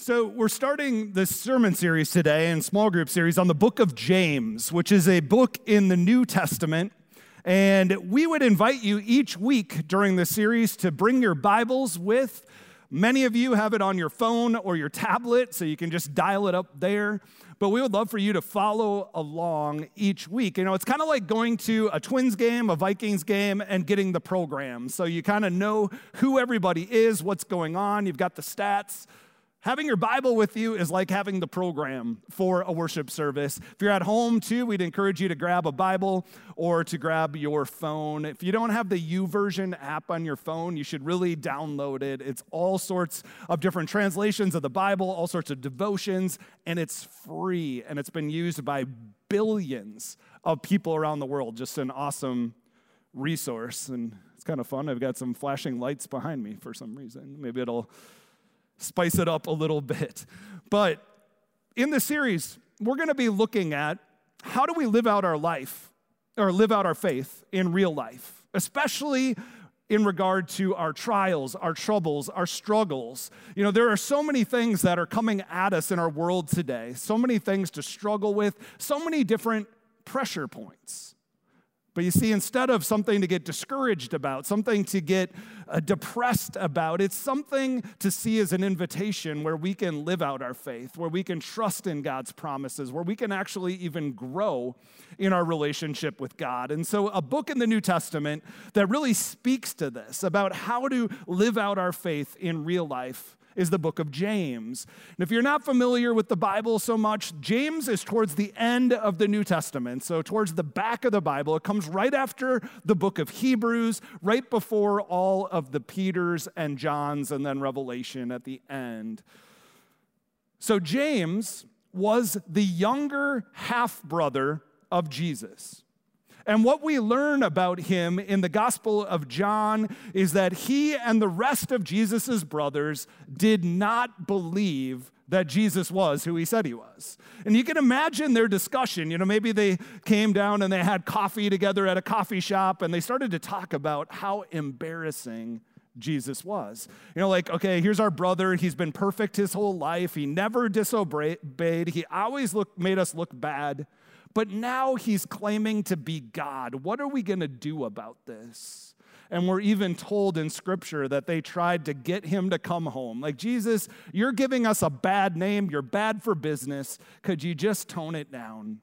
So, we're starting this sermon series today and small group series on the book of James, which is a book in the New Testament. And we would invite you each week during the series to bring your Bibles with. Many of you have it on your phone or your tablet, so you can just dial it up there. But we would love for you to follow along each week. You know, it's kind of like going to a Twins game, a Vikings game, and getting the program. So you kind of know who everybody is, what's going on, you've got the stats. Having your Bible with you is like having the program for a worship service. If you're at home too, we'd encourage you to grab a Bible or to grab your phone. If you don't have the YouVersion app on your phone, you should really download it. It's all sorts of different translations of the Bible, all sorts of devotions, and it's free and it's been used by billions of people around the world. Just an awesome resource and it's kind of fun. I've got some flashing lights behind me for some reason. Maybe it'll spice it up a little bit. But in the series, we're going to be looking at how do we live out our life or live out our faith in real life, especially in regard to our trials, our troubles, our struggles. You know, there are so many things that are coming at us in our world today, so many things to struggle with, so many different pressure points. But you see, instead of something to get discouraged about, something to get uh, depressed about, it's something to see as an invitation where we can live out our faith, where we can trust in God's promises, where we can actually even grow in our relationship with God. And so, a book in the New Testament that really speaks to this about how to live out our faith in real life is the book of James. And if you're not familiar with the Bible so much, James is towards the end of the New Testament, so towards the back of the Bible. It comes right after the book of Hebrews, right before all of the Peters and Johns, and then Revelation at the end. So James was the younger half brother of Jesus. And what we learn about him in the Gospel of John is that he and the rest of Jesus' brothers did not believe that Jesus was who he said he was. And you can imagine their discussion. You know, maybe they came down and they had coffee together at a coffee shop and they started to talk about how embarrassing Jesus was. You know, like, okay, here's our brother. He's been perfect his whole life. He never disobeyed. He always look, made us look bad. But now he's claiming to be God. What are we going to do about this? And we're even told in scripture that they tried to get him to come home. Like, Jesus, you're giving us a bad name. You're bad for business. Could you just tone it down?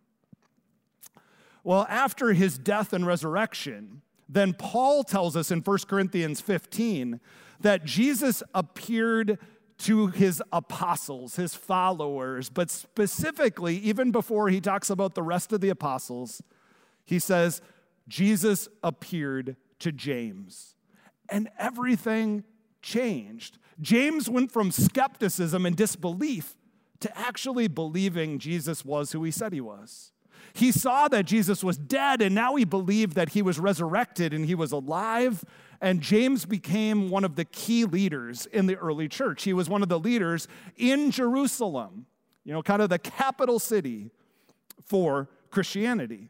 Well, after his death and resurrection, then Paul tells us in 1 Corinthians 15 that Jesus appeared to his apostles, his followers, but specifically, even before he talks about the rest of the apostles, he says, Jesus appeared to James. And everything changed. James went from skepticism and disbelief to actually believing Jesus was who he said he was. He saw that Jesus was dead, and now he believed that he was resurrected and he was alive and James became one of the key leaders in the early church. He was one of the leaders in Jerusalem, you know, kind of the capital city for Christianity.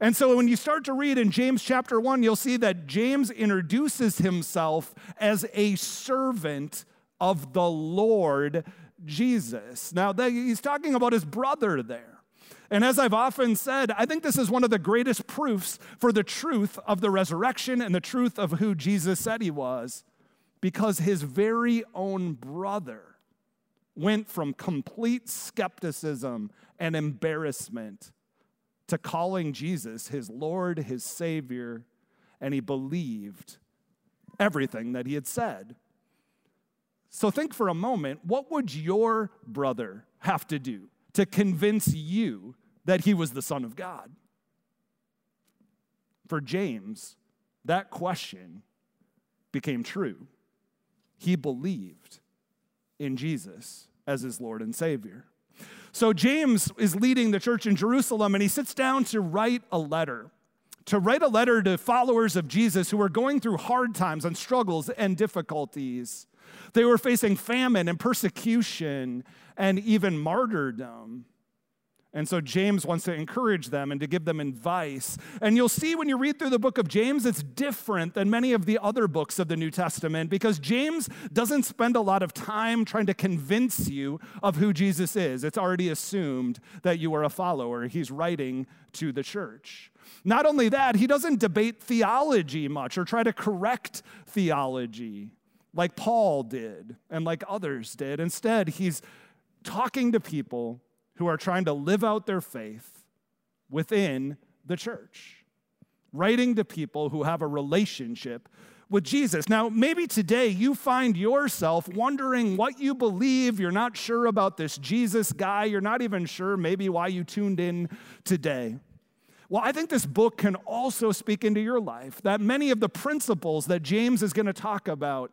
And so when you start to read in James chapter 1, you'll see that James introduces himself as a servant of the Lord Jesus. Now, he's talking about his brother there. And as I've often said, I think this is one of the greatest proofs for the truth of the resurrection and the truth of who Jesus said he was, because his very own brother went from complete skepticism and embarrassment to calling Jesus his Lord, his Savior, and he believed everything that he had said. So think for a moment what would your brother have to do to convince you that he was the Son of God. For James, that question became true. He believed in Jesus as his Lord and Savior. So James is leading the church in Jerusalem and he sits down to write a letter. To write a letter to followers of Jesus who were going through hard times and struggles and difficulties. They were facing famine and persecution and even martyrdom. And so James wants to encourage them and to give them advice. And you'll see when you read through the book of James, it's different than many of the other books of the New Testament because James doesn't spend a lot of time trying to convince you of who Jesus is. It's already assumed that you are a follower. He's writing to the church. Not only that, he doesn't debate theology much or try to correct theology like Paul did and like others did. Instead, he's talking to people who are trying to live out their faith within the church, writing to people who have a relationship with Jesus. Now, maybe today you find yourself wondering what you believe. You're not sure about this Jesus guy. You're not even sure maybe why you tuned in today. Well, I think this book can also speak into your life that many of the principles that James is going to talk about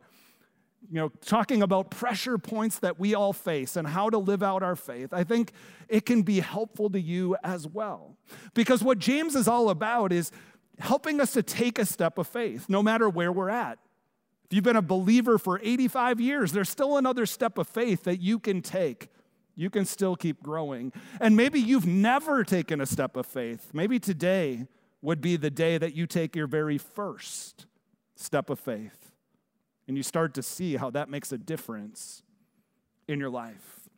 you know, talking about pressure points that we all face and how to live out our faith, I think it can be helpful to you as well. Because what James is all about is helping us to take a step of faith, no matter where we're at. If you've been a believer for 85 years, there's still another step of faith that you can take. You can still keep growing. And maybe you've never taken a step of faith. Maybe today would be the day that you take your very first step of faith and you start to see how that makes a difference in your life.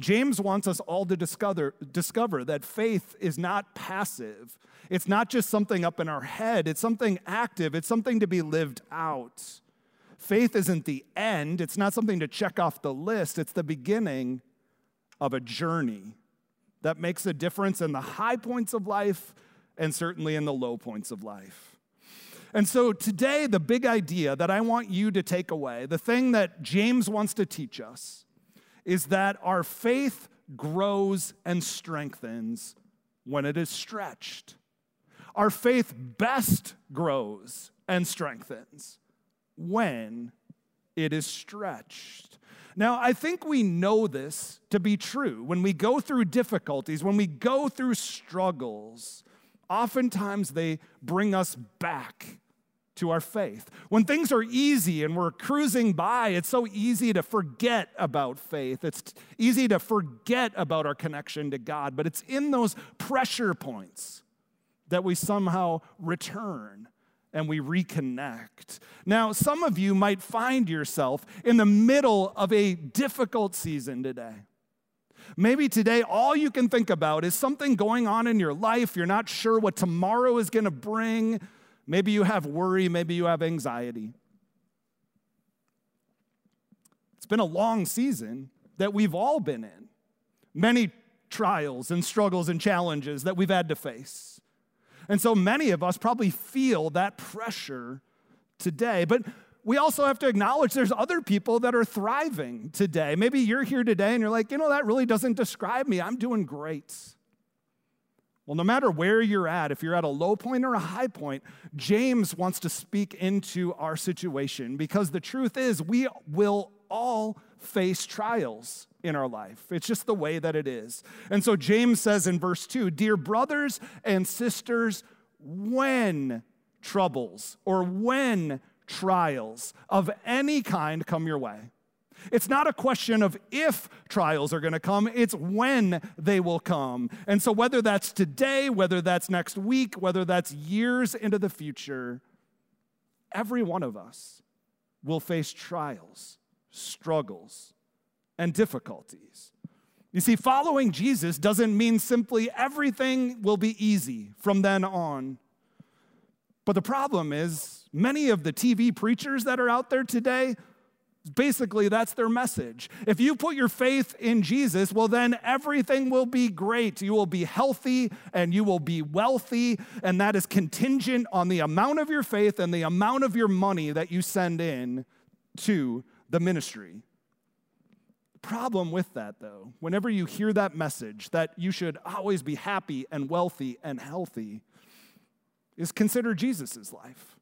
James wants us all to discover, discover that faith is not passive. It's not just something up in our head, it's something active, it's something to be lived out. Faith isn't the end, it's not something to check off the list, it's the beginning of a journey that makes a difference in the high points of life and certainly in the low points of life. And so today, the big idea that I want you to take away, the thing that James wants to teach us, is that our faith grows and strengthens when it is stretched. Our faith best grows and strengthens when it is stretched. Now, I think we know this to be true. When we go through difficulties, when we go through struggles, oftentimes they bring us back to our faith. When things are easy and we're cruising by, it's so easy to forget about faith. It's easy to forget about our connection to God, but it's in those pressure points that we somehow return and we reconnect. Now, some of you might find yourself in the middle of a difficult season today. Maybe today all you can think about is something going on in your life. You're not sure what tomorrow is going to bring. Maybe you have worry, maybe you have anxiety. It's been a long season that we've all been in. Many trials and struggles and challenges that we've had to face. And so many of us probably feel that pressure today. But we also have to acknowledge there's other people that are thriving today. Maybe you're here today and you're like, you know, that really doesn't describe me. I'm doing great. Well, no matter where you're at, if you're at a low point or a high point, James wants to speak into our situation because the truth is, we will all face trials in our life. It's just the way that it is. And so James says in verse 2 Dear brothers and sisters, when troubles or when trials of any kind come your way, it's not a question of if trials are going to come, it's when they will come. And so, whether that's today, whether that's next week, whether that's years into the future, every one of us will face trials, struggles, and difficulties. You see, following Jesus doesn't mean simply everything will be easy from then on. But the problem is, many of the TV preachers that are out there today Basically, that's their message. If you put your faith in Jesus, well, then everything will be great. You will be healthy and you will be wealthy, and that is contingent on the amount of your faith and the amount of your money that you send in to the ministry. Problem with that, though, whenever you hear that message that you should always be happy and wealthy and healthy, is consider Jesus' life.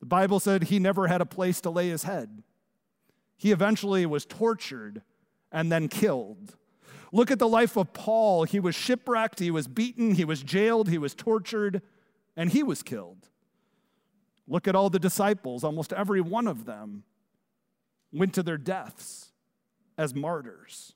The Bible said he never had a place to lay his head. He eventually was tortured and then killed. Look at the life of Paul. He was shipwrecked, he was beaten, he was jailed, he was tortured, and he was killed. Look at all the disciples, almost every one of them went to their deaths as martyrs.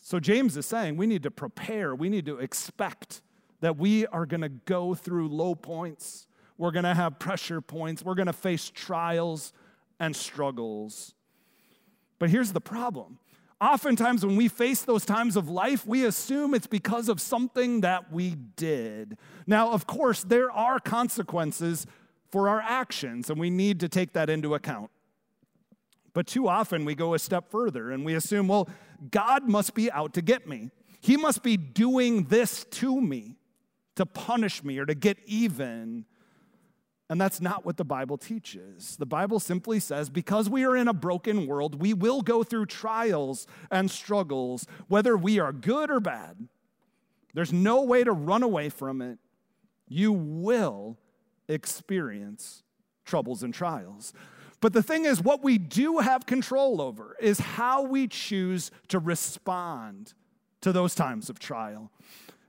So James is saying we need to prepare, we need to expect that we are going to go through low points. We're going to have pressure points. We're going to face trials and struggles. But here's the problem. Oftentimes, when we face those times of life, we assume it's because of something that we did. Now, of course, there are consequences for our actions, and we need to take that into account. But too often, we go a step further and we assume, well, God must be out to get me. He must be doing this to me to punish me or to get even. And that's not what the Bible teaches. The Bible simply says because we are in a broken world, we will go through trials and struggles, whether we are good or bad. There's no way to run away from it. You will experience troubles and trials. But the thing is, what we do have control over is how we choose to respond to those times of trial.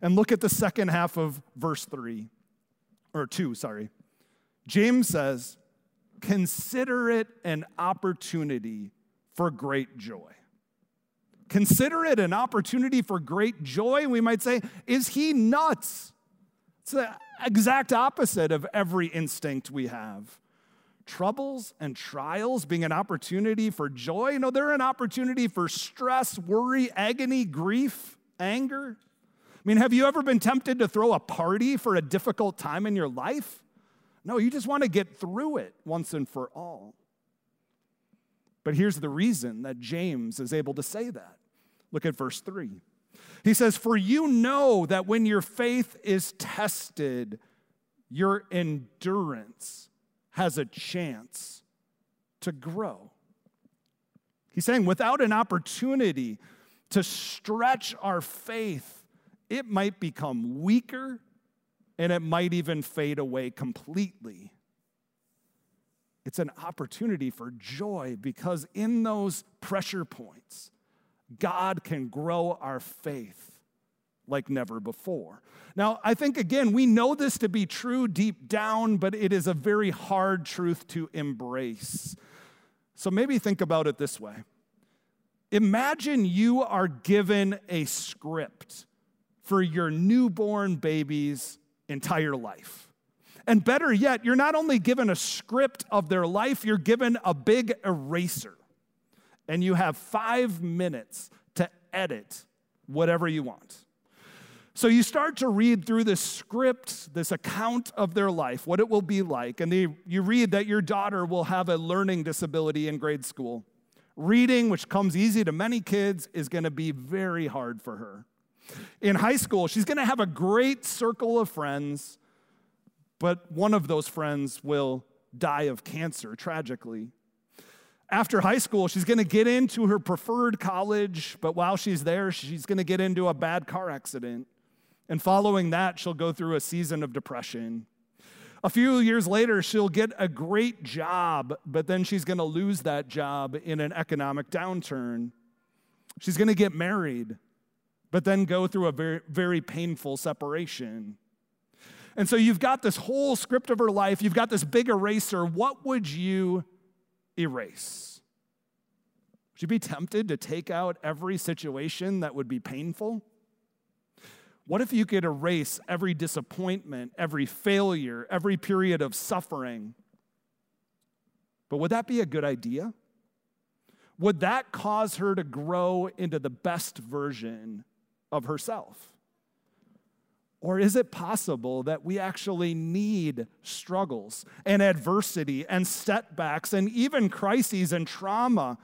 And look at the second half of verse 3, or 2, sorry. James says, Consider it an opportunity for great joy. Consider it an opportunity for great joy. We might say, Is he nuts? It's the exact opposite of every instinct we have troubles and trials being an opportunity for joy. No, they're an opportunity for stress, worry, agony, grief, anger. I mean, have you ever been tempted to throw a party for a difficult time in your life? No, you just want to get through it once and for all. But here's the reason that James is able to say that. Look at verse 3. He says, For you know that when your faith is tested, your endurance has a chance to grow. He's saying, without an opportunity to stretch our faith, it might become weaker and it might even fade away completely. It's an opportunity for joy because in those pressure points, God can grow our faith like never before. Now, I think again, we know this to be true deep down, but it is a very hard truth to embrace. So maybe think about it this way Imagine you are given a script for your newborn baby's entire life. And better yet, you're not only given a script of their life, you're given a big eraser. And you have five minutes to edit whatever you want. So you start to read through this script, this account of their life, what it will be like. And you read that your daughter will have a learning disability in grade school. Reading, which comes easy to many kids, is going to be very hard for her. In high school, she's going to have a great circle of friends, but one of those friends will die of cancer, tragically. After high school, she's going to get into her preferred college, but while she's there, she's going to get into a bad car accident. And following that, she'll go through a season of depression. A few years later, she'll get a great job, but then she's going to lose that job in an economic downturn. She's going to get married, but then go through a very, very painful separation. And so you've got this whole script of her life, you've got this big eraser. What would you erase? Would you be tempted to take out every situation that would be painful? What if you could erase every disappointment, every failure, every period of suffering? But would that be a good idea? Would that cause her to grow into the best version of herself? Or is it possible that we actually need struggles and adversity and setbacks and even crises and trauma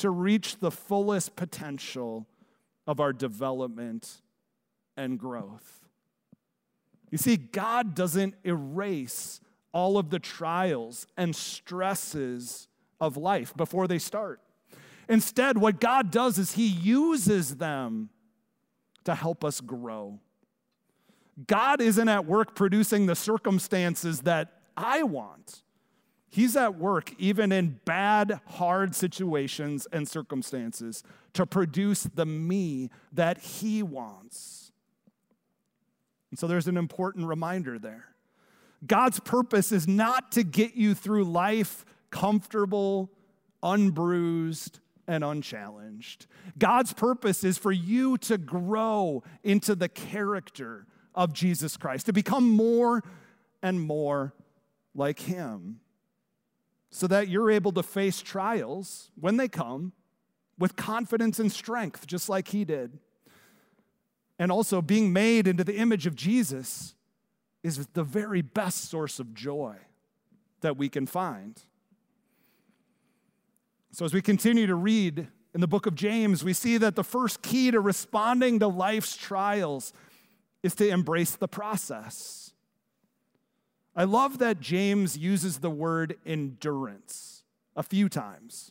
to reach the fullest potential of our development and growth. You see, God doesn't erase all of the trials and stresses of life before they start. Instead, what God does is He uses them to help us grow. God isn't at work producing the circumstances that I want. He's at work even in bad, hard situations and circumstances to produce the me that He wants. And so there's an important reminder there. God's purpose is not to get you through life comfortable, unbruised, and unchallenged. God's purpose is for you to grow into the character of Jesus Christ, to become more and more like Him, so that you're able to face trials when they come with confidence and strength, just like He did. And also, being made into the image of Jesus is the very best source of joy that we can find. So, as we continue to read in the book of James, we see that the first key to responding to life's trials is to embrace the process. I love that James uses the word endurance a few times.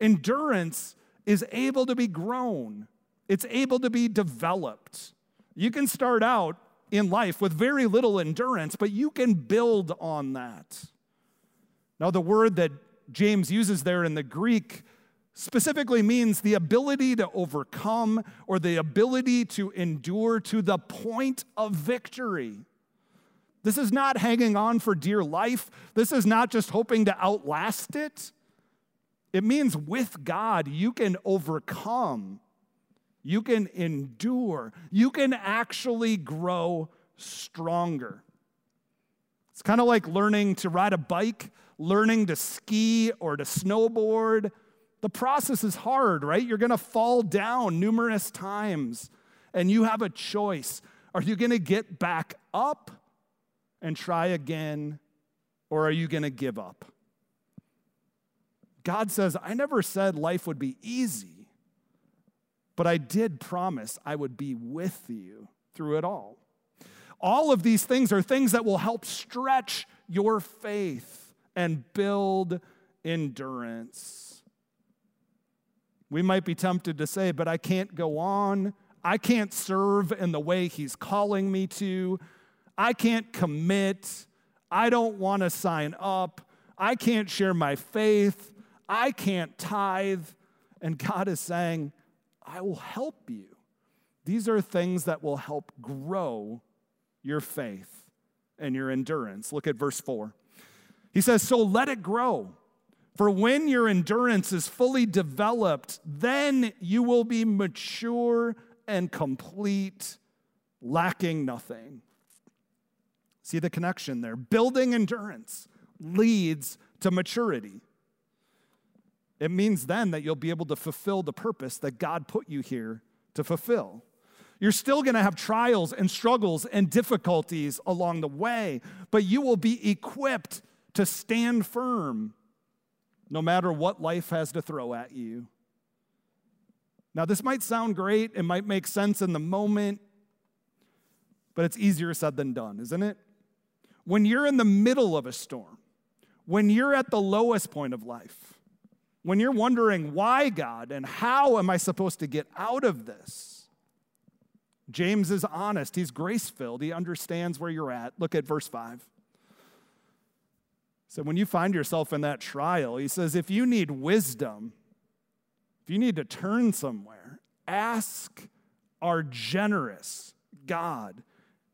Endurance is able to be grown, it's able to be developed. You can start out in life with very little endurance, but you can build on that. Now, the word that James uses there in the Greek specifically means the ability to overcome or the ability to endure to the point of victory. This is not hanging on for dear life. This is not just hoping to outlast it. It means with God, you can overcome, you can endure, you can actually grow stronger. It's kind of like learning to ride a bike learning to ski or to snowboard. The process is hard, right? You're gonna fall down numerous times, and you have a choice. Are you gonna get back up and try again, or are you gonna give up? God says, I never said life would be easy, but I did promise I would be with you through it all. All of these things are things that will help stretch your faith and build endurance. We might be tempted to say, but I can't go on. I can't serve in the way He's calling me to. I can't commit. I don't want to sign up. I can't share my faith. I can't tithe. And God is saying, I will help you. These are things that will help grow your faith and your endurance. Look at verse 4. He says, So let it grow. For when your endurance is fully developed, then you will be mature and complete, lacking nothing. See the connection there. Building endurance leads to maturity. It means then that you'll be able to fulfill the purpose that God put you here to fulfill. You're still going to have trials and struggles and difficulties along the way, but you will be equipped to stand firm no matter what life has to throw at you. Now, this might sound great, it might make sense in the moment, but it's easier said than done, isn't it? When you're in the middle of a storm, when you're at the lowest point of life, when you're wondering why God and how am I supposed to get out of this, James is honest. He's grace filled. He understands where you're at. Look at verse 5. So when you find yourself in that trial, he says, if you need wisdom, if you need to turn somewhere, ask our generous God,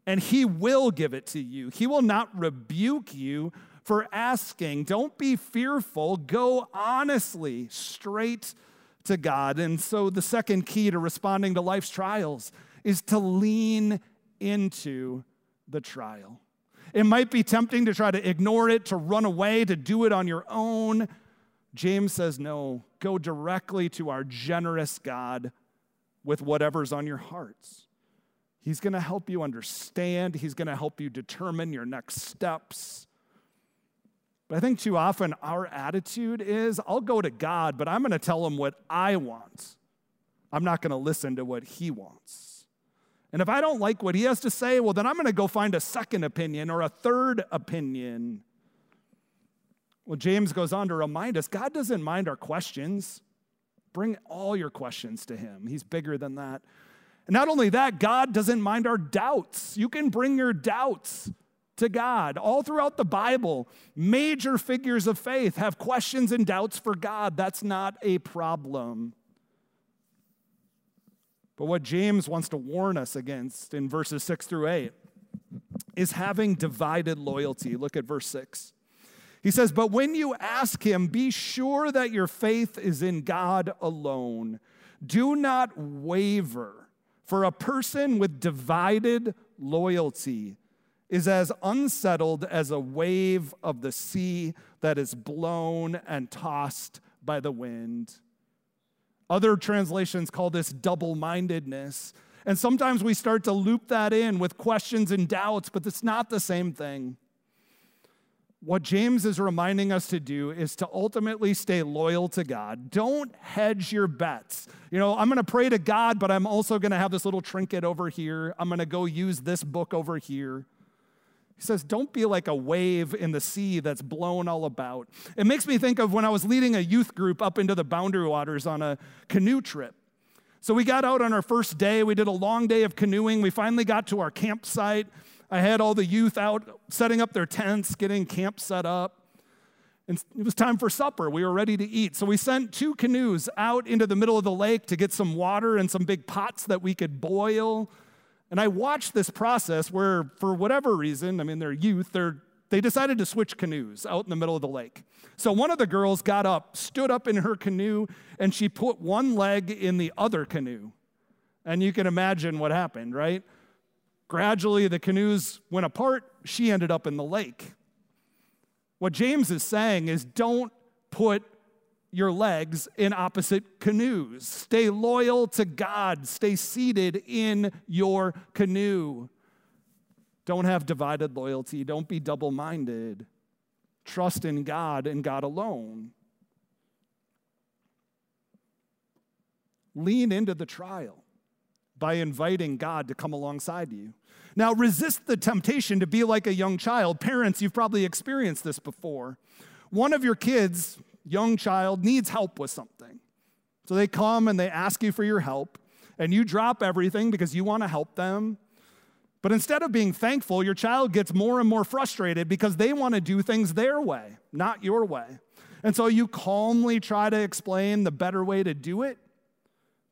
and he will give it to you. He will not rebuke you for asking. Don't be fearful. Go honestly straight to God. And so the second key to responding to life's trials is to lean into the trial. It might be tempting to try to ignore it, to run away, to do it on your own. James says, no, go directly to our generous God with whatever's on your hearts. He's going to help you understand, He's going to help you determine your next steps. But I think too often our attitude is I'll go to God, but I'm going to tell him what I want. I'm not going to listen to what he wants. And if I don't like what he has to say, well, then I'm going to go find a second opinion or a third opinion. Well, James goes on to remind us God doesn't mind our questions. Bring all your questions to him, he's bigger than that. And not only that, God doesn't mind our doubts. You can bring your doubts to God. All throughout the Bible, major figures of faith have questions and doubts for God. That's not a problem. But what James wants to warn us against in verses 6 through 8 is having divided loyalty. Look at verse 6. He says, But when you ask him, be sure that your faith is in God alone. Do not waver, for a person with divided loyalty is as unsettled as a wave of the sea that is blown and tossed by the wind. Other translations call this double mindedness. And sometimes we start to loop that in with questions and doubts, but it's not the same thing. What James is reminding us to do is to ultimately stay loyal to God. Don't hedge your bets. You know, I'm going to pray to God, but I'm also going to have this little trinket over here. I'm going to go use this book over here. He says, Don't be like a wave in the sea that's blown all about. It makes me think of when I was leading a youth group up into the boundary waters on a canoe trip. So we got out on our first day. We did a long day of canoeing. We finally got to our campsite. I had all the youth out setting up their tents, getting camp set up. And it was time for supper. We were ready to eat. So we sent two canoes out into the middle of the lake to get some water and some big pots that we could boil. And I watched this process where, for whatever reason, I mean, they're youth, they're, they decided to switch canoes out in the middle of the lake. So one of the girls got up, stood up in her canoe, and she put one leg in the other canoe. And you can imagine what happened, right? Gradually, the canoes went apart. She ended up in the lake. What James is saying is don't put your legs in opposite canoes. Stay loyal to God. Stay seated in your canoe. Don't have divided loyalty. Don't be double minded. Trust in God and God alone. Lean into the trial by inviting God to come alongside you. Now, resist the temptation to be like a young child. Parents, you've probably experienced this before. One of your kids, young child, needs help with something. So they come and they ask you for your help, and you drop everything because you want to help them. But instead of being thankful, your child gets more and more frustrated because they want to do things their way, not your way. And so you calmly try to explain the better way to do it,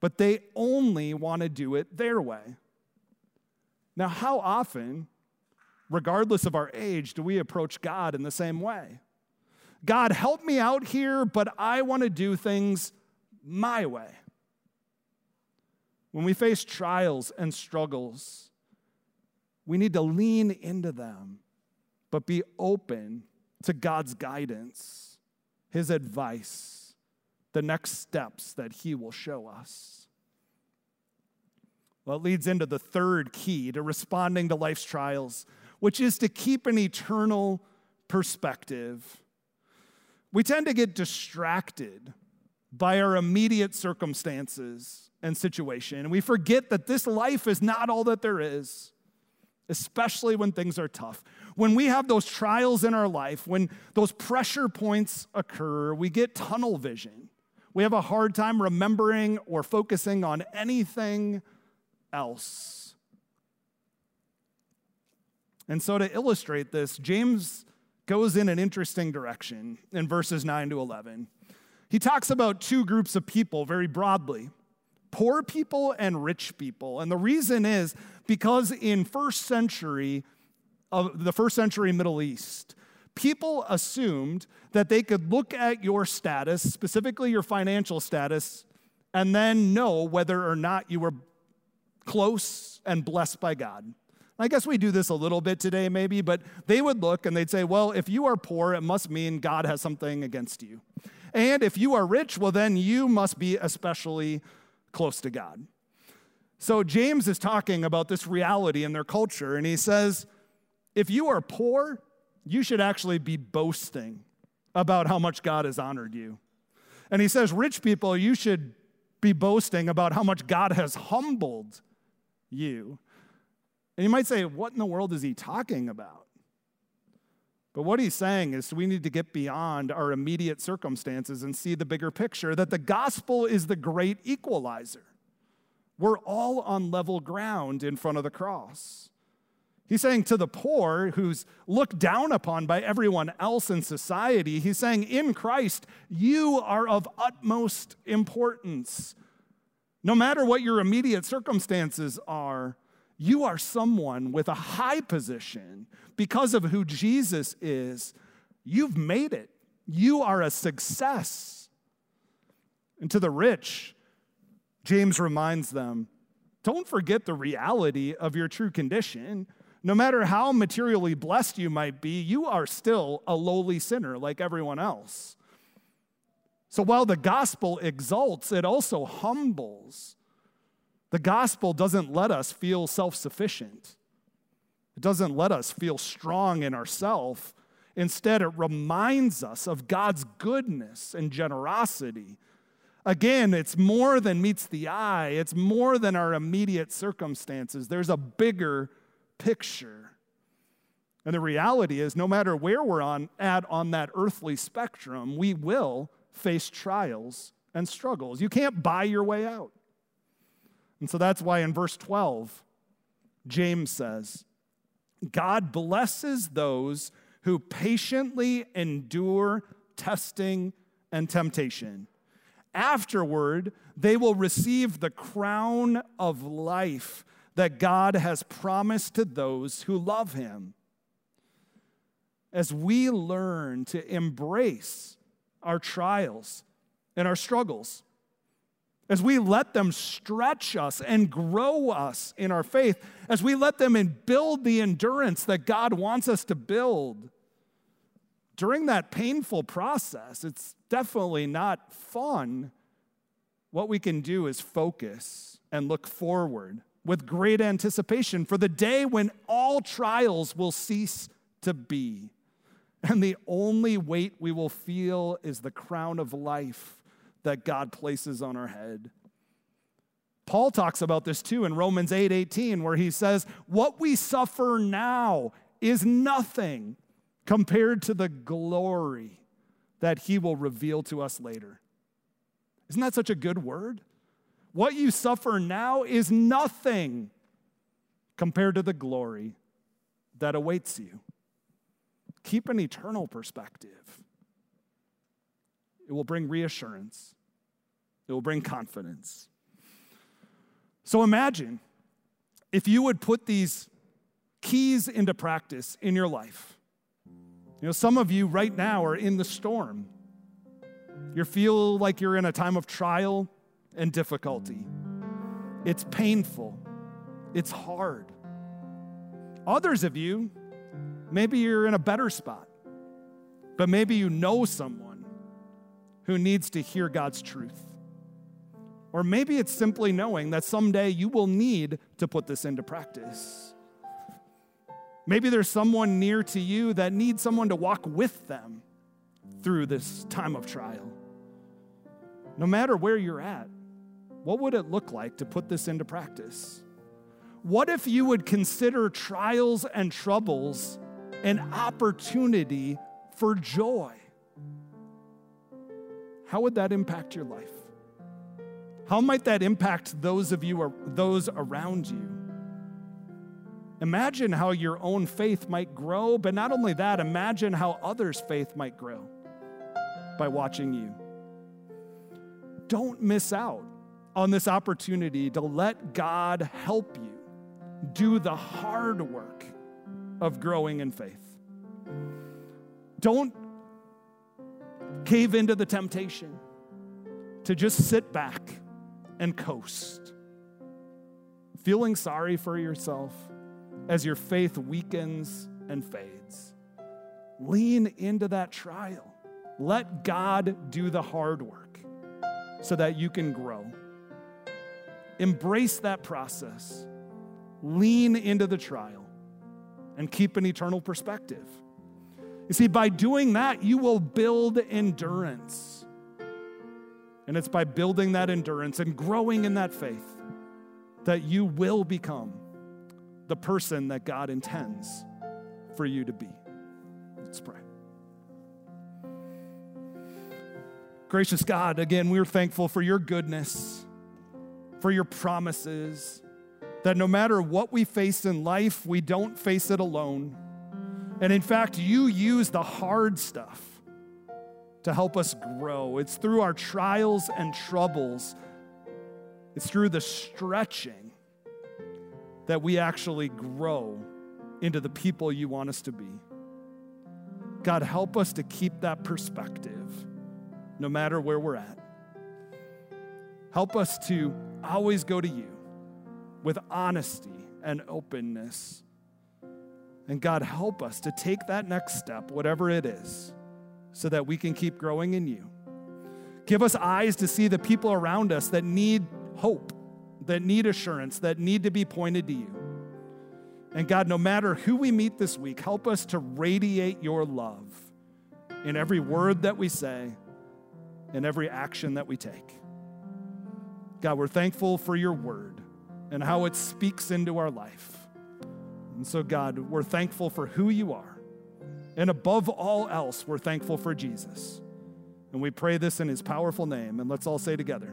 but they only want to do it their way. Now, how often, regardless of our age, do we approach God in the same way? God, help me out here, but I want to do things my way. When we face trials and struggles, we need to lean into them, but be open to God's guidance, His advice, the next steps that He will show us. Well, it leads into the third key to responding to life's trials, which is to keep an eternal perspective. We tend to get distracted by our immediate circumstances and situation, and we forget that this life is not all that there is, especially when things are tough. When we have those trials in our life, when those pressure points occur, we get tunnel vision. We have a hard time remembering or focusing on anything else. And so, to illustrate this, James goes in an interesting direction in verses 9 to 11. He talks about two groups of people very broadly poor people and rich people. And the reason is because in first century, of the first century Middle East, people assumed that they could look at your status, specifically your financial status, and then know whether or not you were close and blessed by God. I guess we do this a little bit today, maybe, but they would look and they'd say, well, if you are poor, it must mean God has something against you. And if you are rich, well, then you must be especially close to God. So James is talking about this reality in their culture, and he says, if you are poor, you should actually be boasting about how much God has honored you. And he says, rich people, you should be boasting about how much God has humbled you. And you might say, what in the world is he talking about? But what he's saying is we need to get beyond our immediate circumstances and see the bigger picture that the gospel is the great equalizer. We're all on level ground in front of the cross. He's saying to the poor, who's looked down upon by everyone else in society, he's saying, in Christ, you are of utmost importance. No matter what your immediate circumstances are, you are someone with a high position because of who Jesus is, You've made it. You are a success. And to the rich, James reminds them don't forget the reality of your true condition. No matter how materially blessed you might be, you are still a lowly sinner like everyone else. So while the gospel exalts, it also humbles. The gospel doesn't let us feel self sufficient, it doesn't let us feel strong in ourselves. Instead, it reminds us of God's goodness and generosity. Again, it's more than meets the eye, it's more than our immediate circumstances. There's a bigger picture. And the reality is, no matter where we're on, at on that earthly spectrum, we will face trials and struggles. You can't buy your way out. And so that's why in verse 12, James says, God blesses those who patiently endure testing and temptation. Afterward, they will receive the crown of life that God has promised to those who love him. As we learn to embrace our trials and our struggles, as we let them stretch us and grow us in our faith, as we let them build the endurance that God wants us to build, during that painful process, it's definitely not fun. What we can do is focus and look forward with great anticipation for the day when all trials will cease to be. And the only weight we will feel is the crown of life that God places on our head. Paul talks about this too in Romans 8 18, where he says, What we suffer now is nothing compared to the glory that he will reveal to us later. Isn't that such a good word? What you suffer now is nothing compared to the glory that awaits you. Keep an eternal perspective. It will bring reassurance, it will bring confidence. So imagine if you would put these keys into practice in your life. You know, some of you right now are in the storm. You feel like you're in a time of trial and difficulty. It's painful, it's hard. Others of you, maybe you're in a better spot, but maybe you know someone who needs to hear God's truth. Or maybe it's simply knowing that someday you will need to put this into practice. Maybe there's someone near to you that needs someone to walk with them through this time of trial. No matter where you're at, what would it look like to put this into practice? What if you would consider trials and troubles an opportunity for joy? How would that impact your life? How might that impact those of you or those around you? Imagine how your own faith might grow, but not only that, imagine how others' faith might grow by watching you. Don't miss out on this opportunity to let God help you do the hard work of growing in faith. Don't cave into the temptation to just sit back and coast, feeling sorry for yourself as your faith weakens and fades. Lean into that trial. Let God do the hard work so that you can grow. Embrace that process. Lean into the trial and keep an eternal perspective. You see, by doing that, you will build endurance. And it's by building that endurance and growing in that faith that you will become the person that God intends for you to be. Let's pray. Gracious God, again, we're thankful for your goodness for your promises, that no matter what we face in life, we don't face it alone. And in fact, you use the hard stuff to help us grow. It's through our trials and troubles, it's through the stretching that we actually grow into the people you want us to be. God, help us to keep that perspective no matter where we're at. Help us to always go to you with honesty and openness. And God, help us to take that next step, whatever it is, so that we can keep growing in you. Give us eyes to see the people around us that need hope, that need assurance, that need to be pointed to you. And God, no matter who we meet this week, help us to radiate your love in every word that we say, in every action that we take. God, we're thankful for your word and how it speaks into our life. And so, God, we're thankful for who you are. And above all else, we're thankful for Jesus. And we pray this in his powerful name. And let's all say together